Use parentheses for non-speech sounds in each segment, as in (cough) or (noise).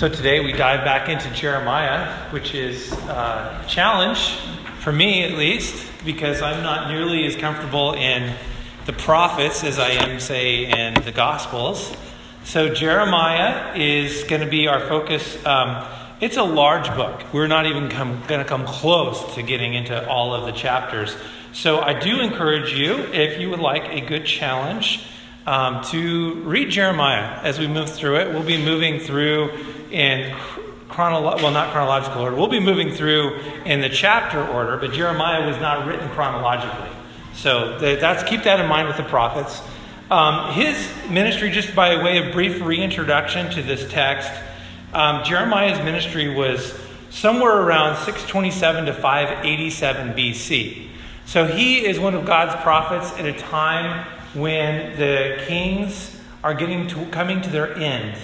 So today we dive back into Jeremiah, which is a challenge for me at least, because I'm not nearly as comfortable in the prophets as I am, say, in the Gospels. So Jeremiah is going to be our focus. Um, it's a large book. We're not even going to come close to getting into all of the chapters. So I do encourage you, if you would like a good challenge, um, to read Jeremiah as we move through it. We'll be moving through in chronological, well, not chronological order. We'll be moving through in the chapter order, but Jeremiah was not written chronologically. So that's keep that in mind with the prophets. Um, his ministry, just by way of brief reintroduction to this text, um, Jeremiah's ministry was somewhere around 627 to 587 BC. So he is one of God's prophets at a time when the kings are getting to, coming to their end.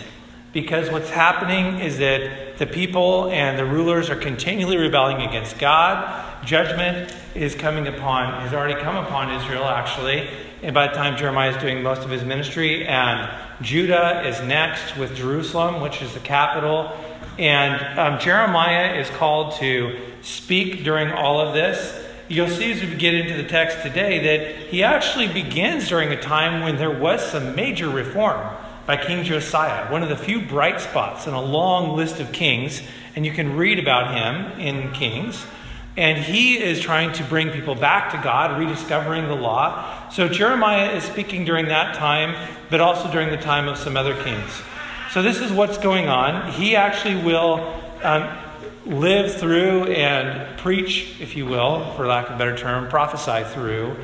Because what's happening is that the people and the rulers are continually rebelling against God. Judgment is coming upon, has already come upon Israel, actually. And by the time Jeremiah is doing most of his ministry, and Judah is next with Jerusalem, which is the capital. And um, Jeremiah is called to speak during all of this you'll see as we get into the text today that he actually begins during a time when there was some major reform by King Josiah, one of the few bright spots in a long list of kings, and you can read about him in Kings. And he is trying to bring people back to God, rediscovering the law. So Jeremiah is speaking during that time, but also during the time of some other kings. So this is what's going on. He actually will um, live through and preach, if you will, for lack of a better term, prophesy through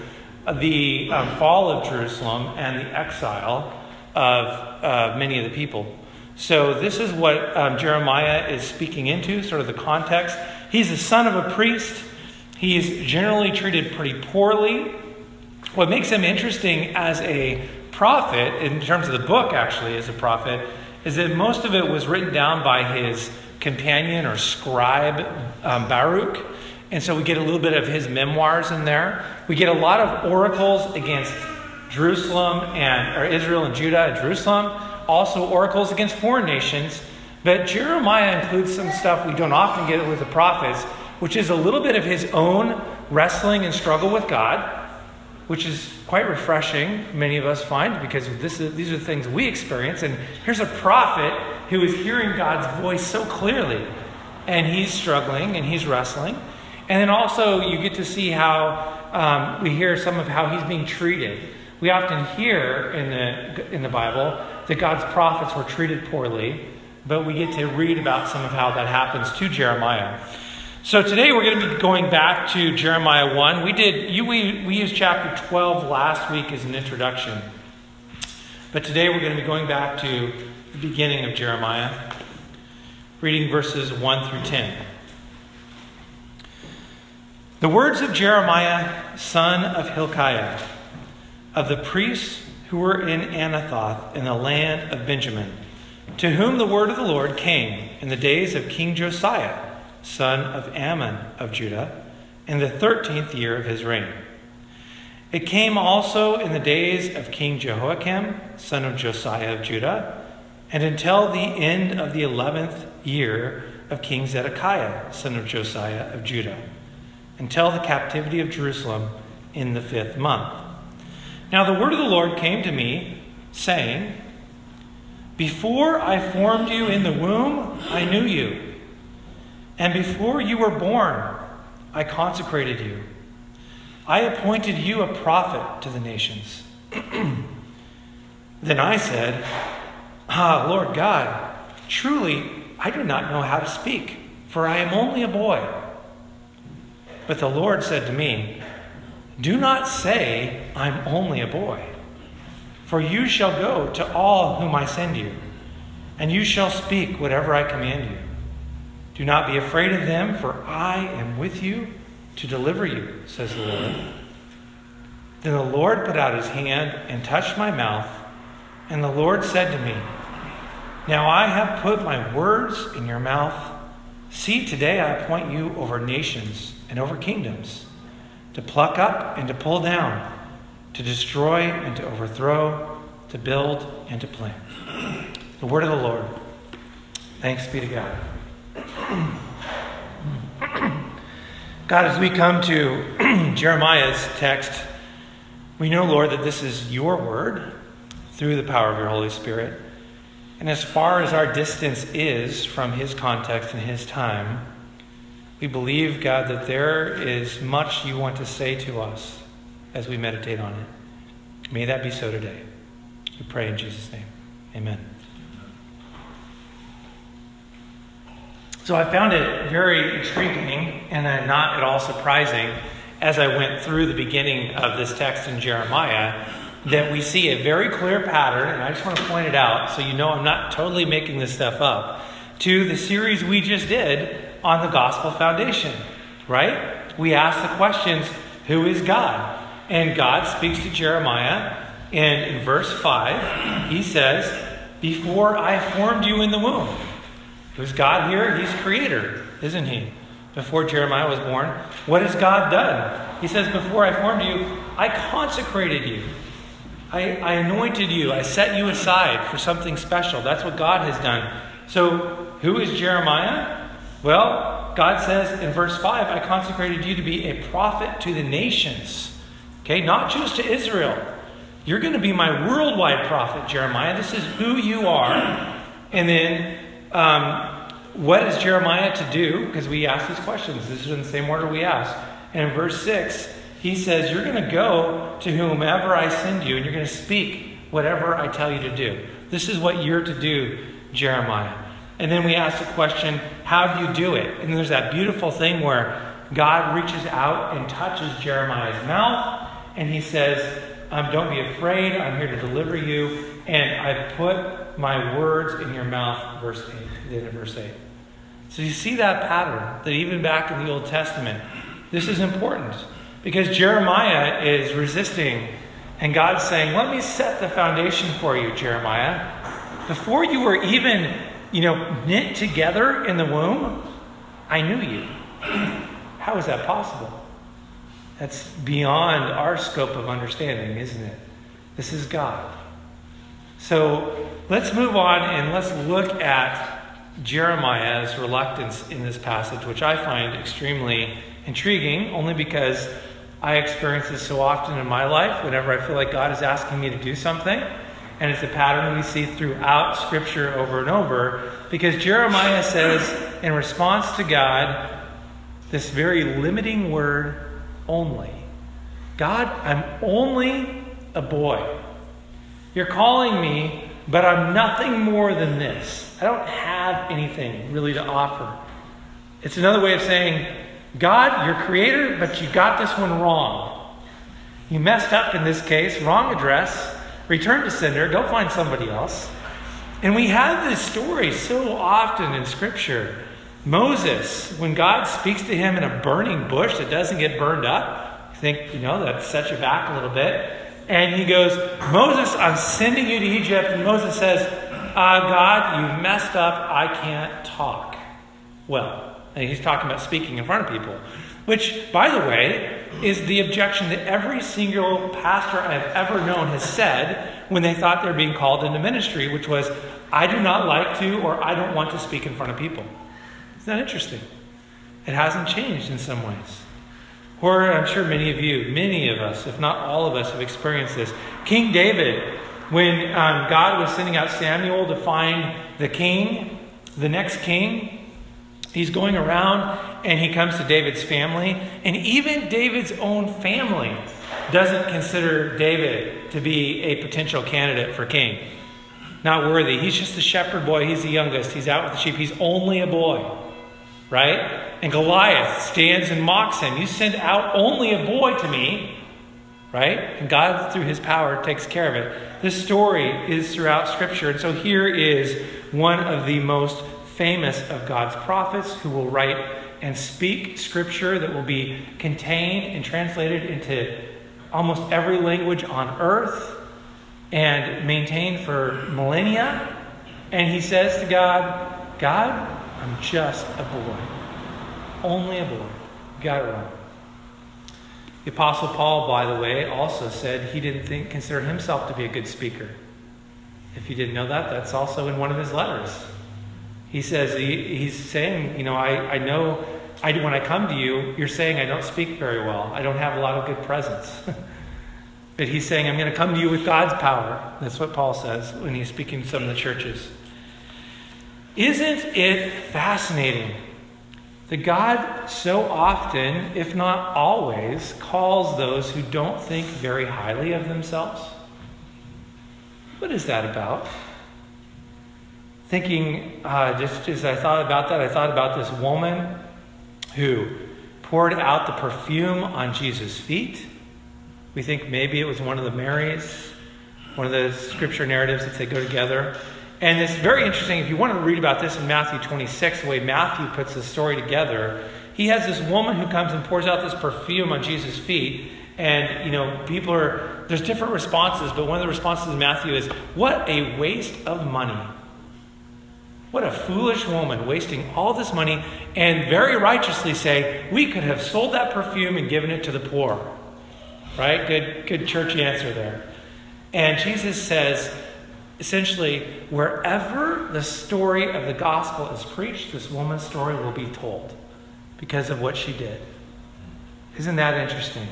the um, fall of Jerusalem and the exile of uh, many of the people. So, this is what um, Jeremiah is speaking into, sort of the context. He's the son of a priest. He's generally treated pretty poorly. What makes him interesting as a prophet, in terms of the book actually, as a prophet, is that most of it was written down by his companion or scribe um, Baruch. And so we get a little bit of his memoirs in there. We get a lot of oracles against Jerusalem and or Israel and Judah and Jerusalem, also oracles against foreign nations. But Jeremiah includes some stuff we don't often get with the prophets, which is a little bit of his own wrestling and struggle with God, which is quite refreshing, many of us find, because this is, these are the things we experience. And here's a prophet who is hearing God's voice so clearly, and he's struggling and he's wrestling. And then also, you get to see how um, we hear some of how he's being treated. We often hear in the, in the Bible that God's prophets were treated poorly, but we get to read about some of how that happens to Jeremiah. So today we're going to be going back to Jeremiah 1. We did you we, we used chapter 12 last week as an introduction. But today we're going to be going back to the beginning of Jeremiah, reading verses 1 through 10. The words of Jeremiah, son of Hilkiah, of the priests who were in Anathoth in the land of Benjamin, to whom the word of the Lord came in the days of King Josiah son of Amon of Judah, in the thirteenth year of his reign. It came also in the days of King Jehoiakim, son of Josiah of Judah, and until the end of the eleventh year of King Zedekiah, son of Josiah of Judah, until the captivity of Jerusalem in the fifth month. Now the word of the Lord came to me, saying, Before I formed you in the womb, I knew you. And before you were born, I consecrated you. I appointed you a prophet to the nations. (clears throat) then I said, Ah, Lord God, truly I do not know how to speak, for I am only a boy. But the Lord said to me, Do not say, I'm only a boy, for you shall go to all whom I send you, and you shall speak whatever I command you. Do not be afraid of them, for I am with you to deliver you, says the Lord. Then the Lord put out his hand and touched my mouth, and the Lord said to me, Now I have put my words in your mouth. See, today I appoint you over nations and over kingdoms, to pluck up and to pull down, to destroy and to overthrow, to build and to plant. The word of the Lord. Thanks be to God. (clears throat) God, as we come to (clears throat) Jeremiah's text, we know, Lord, that this is your word through the power of your Holy Spirit. And as far as our distance is from his context and his time, we believe, God, that there is much you want to say to us as we meditate on it. May that be so today. We pray in Jesus' name. Amen. So I found it very intriguing and not at all surprising as I went through the beginning of this text in Jeremiah that we see a very clear pattern, and I just want to point it out so you know I'm not totally making this stuff up, to the series we just did on the gospel foundation, right? We ask the questions who is God? And God speaks to Jeremiah, and in verse 5, he says, Before I formed you in the womb. Who's God here? He's creator, isn't he? Before Jeremiah was born. What has God done? He says, Before I formed you, I consecrated you. I, I anointed you. I set you aside for something special. That's what God has done. So, who is Jeremiah? Well, God says in verse 5, I consecrated you to be a prophet to the nations. Okay, not just to Israel. You're going to be my worldwide prophet, Jeremiah. This is who you are. And then, um, what is Jeremiah to do? Because we ask these questions. This is in the same order we ask. And in verse 6, he says, You're going to go to whomever I send you, and you're going to speak whatever I tell you to do. This is what you're to do, Jeremiah. And then we ask the question, How do you do it? And there's that beautiful thing where God reaches out and touches Jeremiah's mouth, and he says, um, Don't be afraid. I'm here to deliver you. And I've put my words in your mouth, verse 8, the end of verse 8. So you see that pattern that even back in the Old Testament, this is important. Because Jeremiah is resisting, and God's saying, Let me set the foundation for you, Jeremiah. Before you were even, you know, knit together in the womb, I knew you. How is that possible? That's beyond our scope of understanding, isn't it? This is God. So let's move on and let's look at Jeremiah's reluctance in this passage, which I find extremely intriguing, only because I experience this so often in my life whenever I feel like God is asking me to do something. And it's a pattern we see throughout Scripture over and over because Jeremiah says, in response to God, this very limiting word, only. God, I'm only a boy. You're calling me, but I'm nothing more than this. I don't have anything really to offer. It's another way of saying, God, you're creator, but you got this one wrong. You messed up in this case, wrong address, return to sender, go find somebody else. And we have this story so often in Scripture. Moses, when God speaks to him in a burning bush that doesn't get burned up, you think, you know, that sets you back a little bit. And he goes, Moses, I'm sending you to Egypt. And Moses says, uh, God, you messed up. I can't talk. Well, and he's talking about speaking in front of people. Which, by the way, is the objection that every single pastor I've ever known has said when they thought they were being called into ministry, which was, I do not like to or I don't want to speak in front of people. Isn't that interesting? It hasn't changed in some ways. Or I'm sure many of you, many of us, if not all of us, have experienced this. King David, when um, God was sending out Samuel to find the king, the next king, He's going around and he comes to David's family, and even David's own family doesn't consider David to be a potential candidate for king. Not worthy. He's just a shepherd boy. He's the youngest. He's out with the sheep. He's only a boy. Right? And Goliath stands and mocks him. You send out only a boy to me. Right? And God, through his power, takes care of it. This story is throughout Scripture. And so here is one of the most famous of God's prophets who will write and speak scripture that will be contained and translated into almost every language on earth and maintained for millennia. And he says to God, God, I'm just a boy. Only a boy. Got it wrong. The Apostle Paul, by the way, also said he didn't think, consider himself to be a good speaker. If you didn't know that, that's also in one of his letters. He says, he, he's saying, you know, I, I know I, when I come to you, you're saying I don't speak very well. I don't have a lot of good presence. (laughs) but he's saying, I'm going to come to you with God's power. That's what Paul says when he's speaking to some of the churches. Isn't it fascinating that God so often, if not always, calls those who don't think very highly of themselves? What is that about? Thinking, uh, just as I thought about that, I thought about this woman who poured out the perfume on Jesus' feet. We think maybe it was one of the Marys, one of the scripture narratives that they go together. And it's very interesting. If you want to read about this in Matthew 26, the way Matthew puts the story together, he has this woman who comes and pours out this perfume on Jesus' feet. And, you know, people are, there's different responses, but one of the responses in Matthew is, What a waste of money. What a foolish woman wasting all this money and very righteously say, We could have sold that perfume and given it to the poor. Right? Good, good churchy answer there. And Jesus says, Essentially, wherever the story of the gospel is preached, this woman's story will be told because of what she did. Isn't that interesting?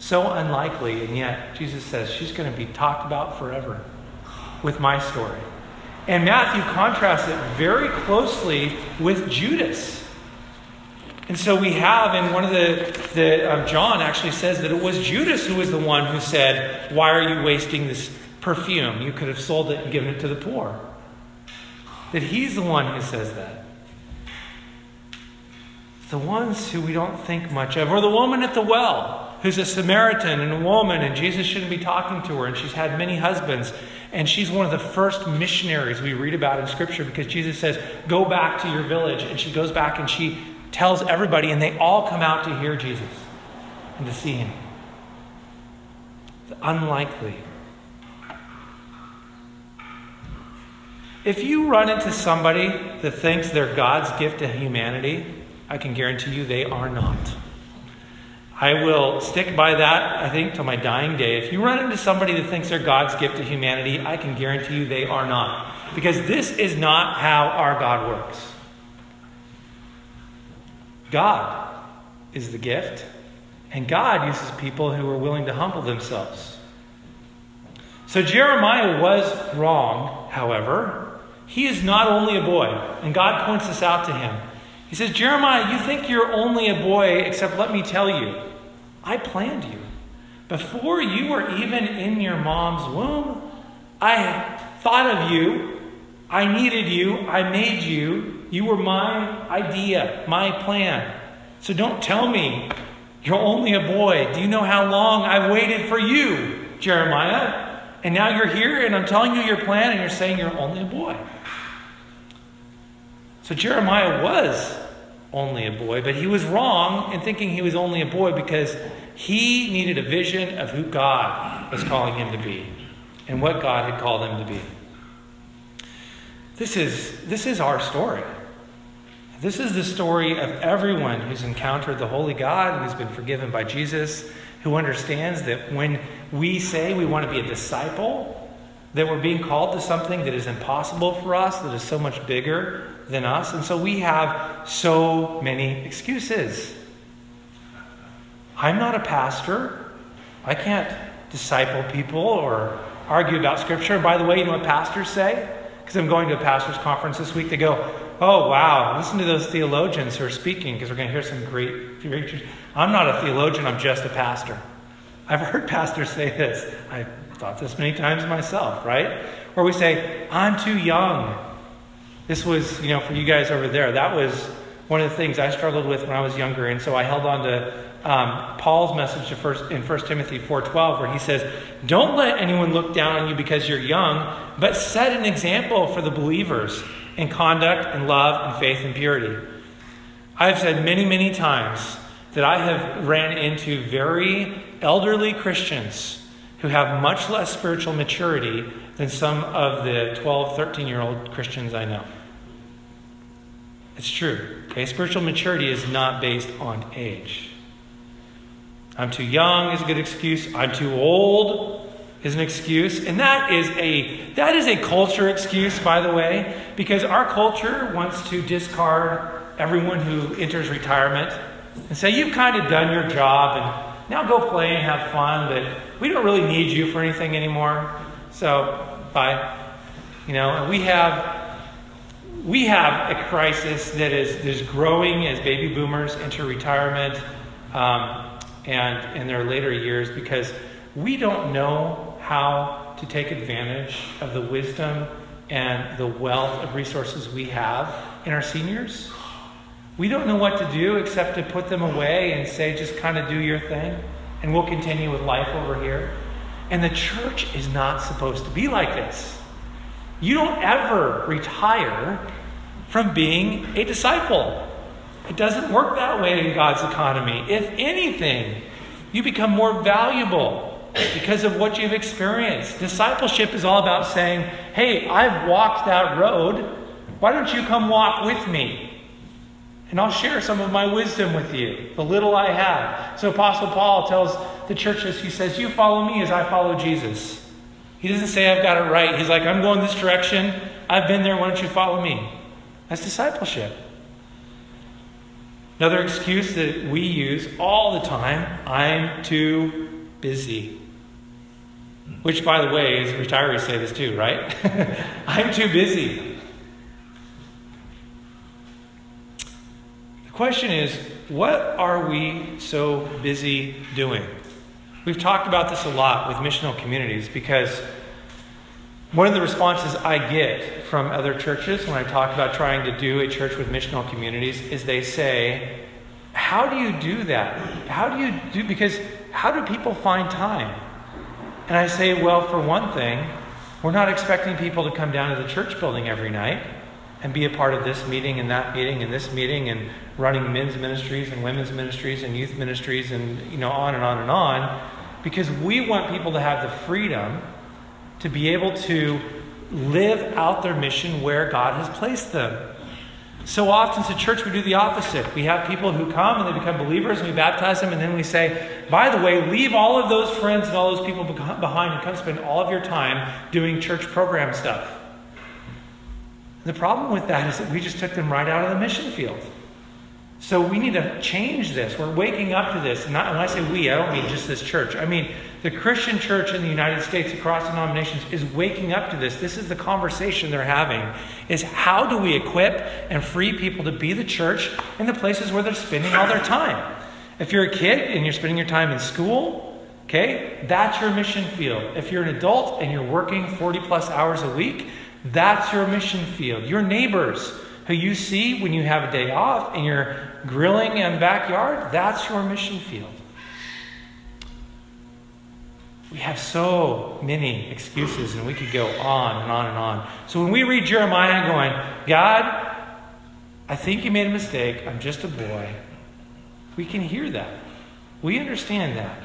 So unlikely, and yet Jesus says she's going to be talked about forever with my story. And Matthew contrasts it very closely with Judas. And so we have in one of the, the um, John actually says that it was Judas who was the one who said, Why are you wasting this perfume. You could have sold it and given it to the poor. That he's the one who says that. The ones who we don't think much of, or the woman at the well, who's a Samaritan and a woman, and Jesus shouldn't be talking to her, and she's had many husbands, and she's one of the first missionaries we read about in Scripture because Jesus says, Go back to your village. And she goes back and she tells everybody, and they all come out to hear Jesus and to see him. It's unlikely If you run into somebody that thinks they're God's gift to humanity, I can guarantee you they are not. I will stick by that, I think, till my dying day. If you run into somebody that thinks they're God's gift to humanity, I can guarantee you they are not. Because this is not how our God works. God is the gift, and God uses people who are willing to humble themselves. So Jeremiah was wrong, however, he is not only a boy, and God points this out to him. He says, Jeremiah, you think you're only a boy, except let me tell you, I planned you. Before you were even in your mom's womb, I thought of you. I needed you. I made you. You were my idea, my plan. So don't tell me you're only a boy. Do you know how long I've waited for you, Jeremiah? And now you're here and I'm telling you your plan and you're saying you're only a boy. So Jeremiah was only a boy, but he was wrong in thinking he was only a boy because he needed a vision of who God was calling him to be and what God had called him to be. This is, this is our story. This is the story of everyone who's encountered the Holy God, who's been forgiven by Jesus, who understands that when we say we want to be a disciple, that we're being called to something that is impossible for us, that is so much bigger than us. And so we have so many excuses. I'm not a pastor. I can't disciple people or argue about Scripture. And by the way, you know what pastors say? Because I'm going to a pastor's conference this week. They go, Oh, wow, listen to those theologians who are speaking because we're going to hear some great preachers. I'm not a theologian, I'm just a pastor. I've heard (laughs) pastors say this. I've thought this many times myself, right? Where we say, I'm too young. This was, you know, for you guys over there, that was one of the things I struggled with when I was younger. And so I held on to um, Paul's message first, in 1 Timothy 4.12 where he says, Don't let anyone look down on you because you're young, but set an example for the believers in conduct and love and faith and purity. I've said many, many times that I have ran into very elderly Christians who have much less spiritual maturity than some of the 12, 13 year old Christians I know. It's true. Okay, spiritual maturity is not based on age. I'm too young is a good excuse. I'm too old. is an excuse, and that is a that is a culture excuse, by the way, because our culture wants to discard everyone who enters retirement and say you've kind of done your job and now go play and have fun, but we don't really need you for anything anymore. So bye. You know, and we have we have a crisis that is, is growing as baby boomers enter retirement um, and in their later years because we don't know how to take advantage of the wisdom and the wealth of resources we have in our seniors. We don't know what to do except to put them away and say, just kind of do your thing, and we'll continue with life over here. And the church is not supposed to be like this. You don't ever retire from being a disciple. It doesn't work that way in God's economy. If anything, you become more valuable because of what you've experienced. Discipleship is all about saying, hey, I've walked that road. Why don't you come walk with me? And I'll share some of my wisdom with you, the little I have. So Apostle Paul tells the churches, he says, You follow me as I follow Jesus. He doesn't say I've got it right. He's like, I'm going this direction. I've been there. Why don't you follow me? That's discipleship. Another excuse that we use all the time I'm too busy. Which, by the way, is retirees say this too, right? (laughs) I'm too busy. The question is, what are we so busy doing? We've talked about this a lot with missional communities because one of the responses I get from other churches when I talk about trying to do a church with missional communities is they say, How do you do that? How do you do, because how do people find time? And I say, well, for one thing, we're not expecting people to come down to the church building every night and be a part of this meeting and that meeting and this meeting and running men's ministries and women's ministries and youth ministries and you know on and on and on because we want people to have the freedom to be able to live out their mission where God has placed them. So often, a church, we do the opposite. We have people who come and they become believers, and we baptize them, and then we say, by the way, leave all of those friends and all those people behind and come spend all of your time doing church program stuff. The problem with that is that we just took them right out of the mission field. So we need to change this. We're waking up to this. Not, when I say we, I don't mean just this church. I mean the Christian church in the United States across denominations is waking up to this. This is the conversation they're having. Is how do we equip and free people to be the church in the places where they're spending all their time? If you're a kid and you're spending your time in school, okay, that's your mission field. If you're an adult and you're working 40 plus hours a week, that's your mission field. Your neighbors who you see when you have a day off and you're grilling in the backyard, that's your mission field. We have so many excuses, and we could go on and on and on. So when we read Jeremiah going, God, I think you made a mistake. I'm just a boy. We can hear that. We understand that.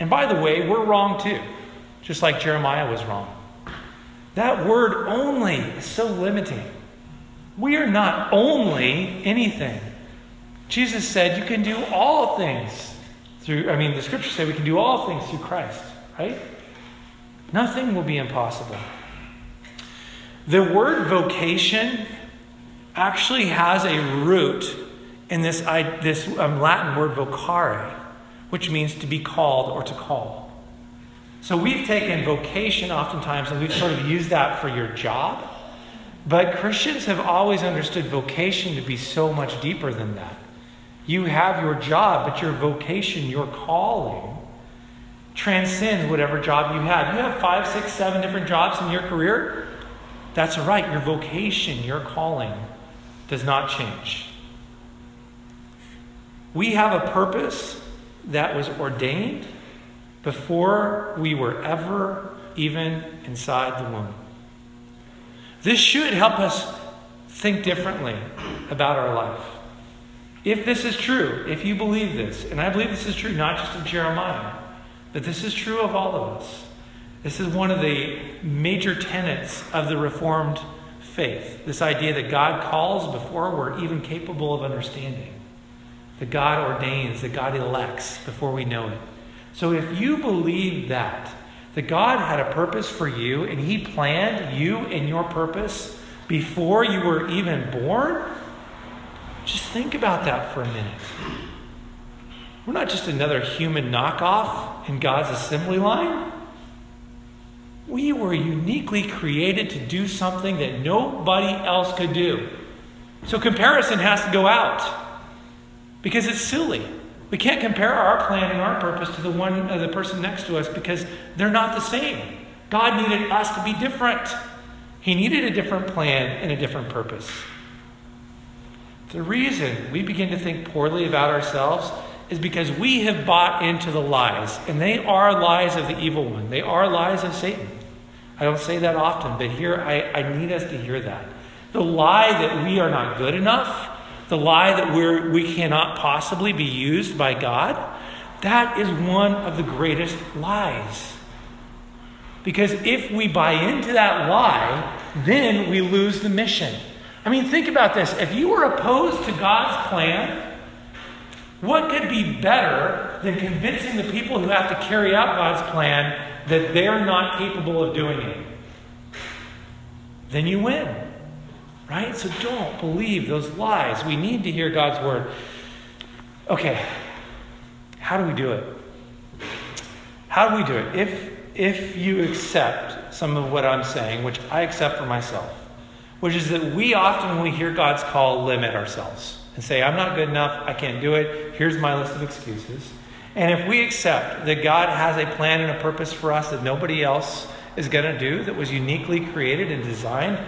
And by the way, we're wrong too, just like Jeremiah was wrong. That word only is so limiting. We are not only anything. Jesus said you can do all things through, I mean, the scriptures say we can do all things through Christ, right? Nothing will be impossible. The word vocation actually has a root in this, this um, Latin word vocare, which means to be called or to call. So we've taken vocation oftentimes and we've sort of used that for your job. But Christians have always understood vocation to be so much deeper than that. You have your job, but your vocation, your calling, transcends whatever job you have. You have five, six, seven different jobs in your career. That's right. Your vocation, your calling does not change. We have a purpose that was ordained before we were ever even inside the womb. This should help us think differently about our life. If this is true, if you believe this, and I believe this is true not just of Jeremiah, but this is true of all of us. This is one of the major tenets of the Reformed faith this idea that God calls before we're even capable of understanding, that God ordains, that God elects before we know it. So if you believe that, that God had a purpose for you and He planned you and your purpose before you were even born, just think about that for a minute. We're not just another human knockoff in God's assembly line. We were uniquely created to do something that nobody else could do. So comparison has to go out because it's silly. We can't compare our plan and our purpose to the one of the person next to us because they're not the same. God needed us to be different. He needed a different plan and a different purpose. The reason we begin to think poorly about ourselves is because we have bought into the lies, and they are lies of the evil one. They are lies of Satan. I don't say that often, but here I, I need us to hear that. The lie that we are not good enough, the lie that we're, we cannot possibly be used by God, that is one of the greatest lies. Because if we buy into that lie, then we lose the mission. I mean, think about this. If you were opposed to God's plan, what could be better than convincing the people who have to carry out God's plan that they're not capable of doing it? Then you win. Right? So don't believe those lies. We need to hear God's word. Okay, how do we do it? How do we do it? If, if you accept some of what I'm saying, which I accept for myself, which is that we often, when we hear God's call, limit ourselves and say, I'm not good enough, I can't do it, here's my list of excuses. And if we accept that God has a plan and a purpose for us that nobody else is going to do, that was uniquely created and designed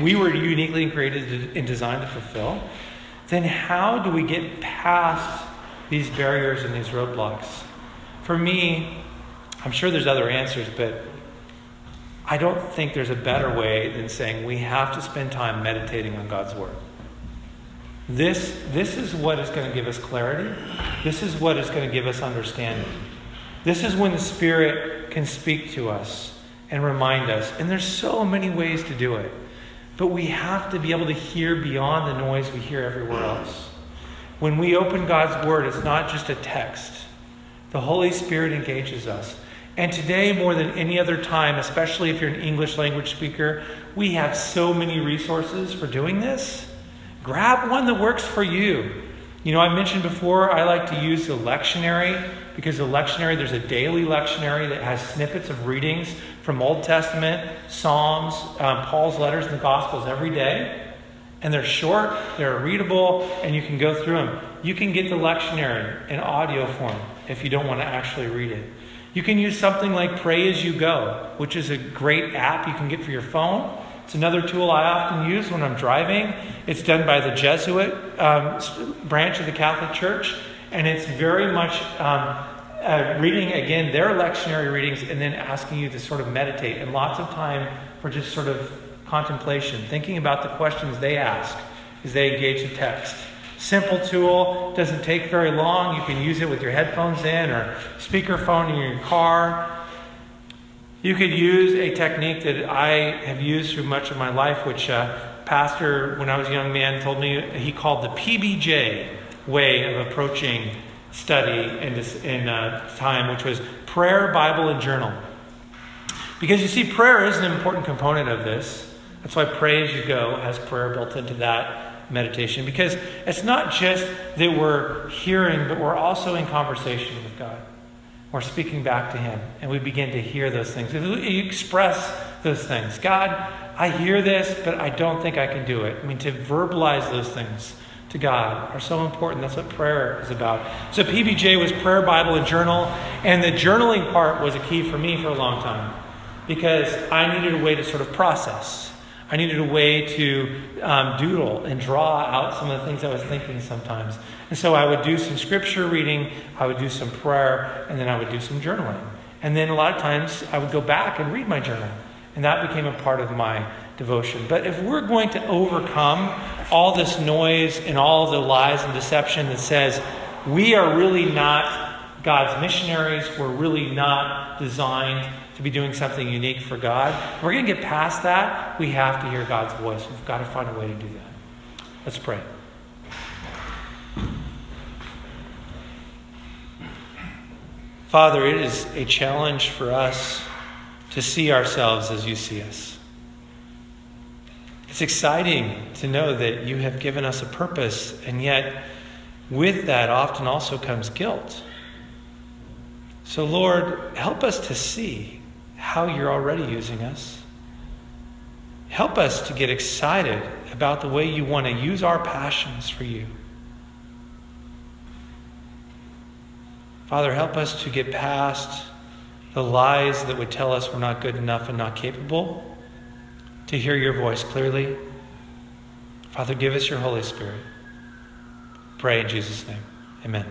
we were uniquely created and designed to fulfill, then how do we get past these barriers and these roadblocks? For me, I'm sure there's other answers, but I don't think there's a better way than saying we have to spend time meditating on God's Word. This, this is what is going to give us clarity. This is what is going to give us understanding. This is when the Spirit can speak to us and remind us. And there's so many ways to do it. But we have to be able to hear beyond the noise we hear everywhere else. When we open God's Word, it's not just a text, the Holy Spirit engages us. And today, more than any other time, especially if you're an English language speaker, we have so many resources for doing this. Grab one that works for you. You know, I mentioned before I like to use the lectionary because the lectionary, there's a daily lectionary that has snippets of readings from Old Testament, Psalms, um, Paul's letters, and the Gospels every day. And they're short, they're readable, and you can go through them. You can get the lectionary in audio form if you don't want to actually read it. You can use something like Pray As You Go, which is a great app you can get for your phone. It's another tool I often use when I'm driving. It's done by the Jesuit um, branch of the Catholic Church, and it's very much um, uh, reading again their lectionary readings and then asking you to sort of meditate and lots of time for just sort of contemplation, thinking about the questions they ask as they engage the text. Simple tool, doesn't take very long. You can use it with your headphones in or speakerphone in your car. You could use a technique that I have used through much of my life, which uh, pastor, when I was a young man, told me he called the PBJ way of approaching study in, this, in uh, time, which was prayer, Bible, and journal. Because you see, prayer is an important component of this. That's why Pray As You Go has prayer built into that meditation. Because it's not just that we're hearing, but we're also in conversation with God. We're speaking back to Him, and we begin to hear those things. You express those things. God, I hear this, but I don't think I can do it. I mean, to verbalize those things to God are so important. That's what prayer is about. So PBJ was prayer, Bible, and journal. And the journaling part was a key for me for a long time because I needed a way to sort of process. I needed a way to um, doodle and draw out some of the things I was thinking sometimes. And so I would do some scripture reading, I would do some prayer, and then I would do some journaling. And then a lot of times I would go back and read my journal. And that became a part of my devotion. But if we're going to overcome all this noise and all the lies and deception that says we are really not God's missionaries, we're really not designed to be doing something unique for God, if we're going to get past that, we have to hear God's voice. We've got to find a way to do that. Let's pray. Father, it is a challenge for us to see ourselves as you see us. It's exciting to know that you have given us a purpose, and yet with that often also comes guilt. So, Lord, help us to see how you're already using us. Help us to get excited about the way you want to use our passions for you. Father, help us to get past the lies that would tell us we're not good enough and not capable, to hear your voice clearly. Father, give us your Holy Spirit. Pray in Jesus' name. Amen.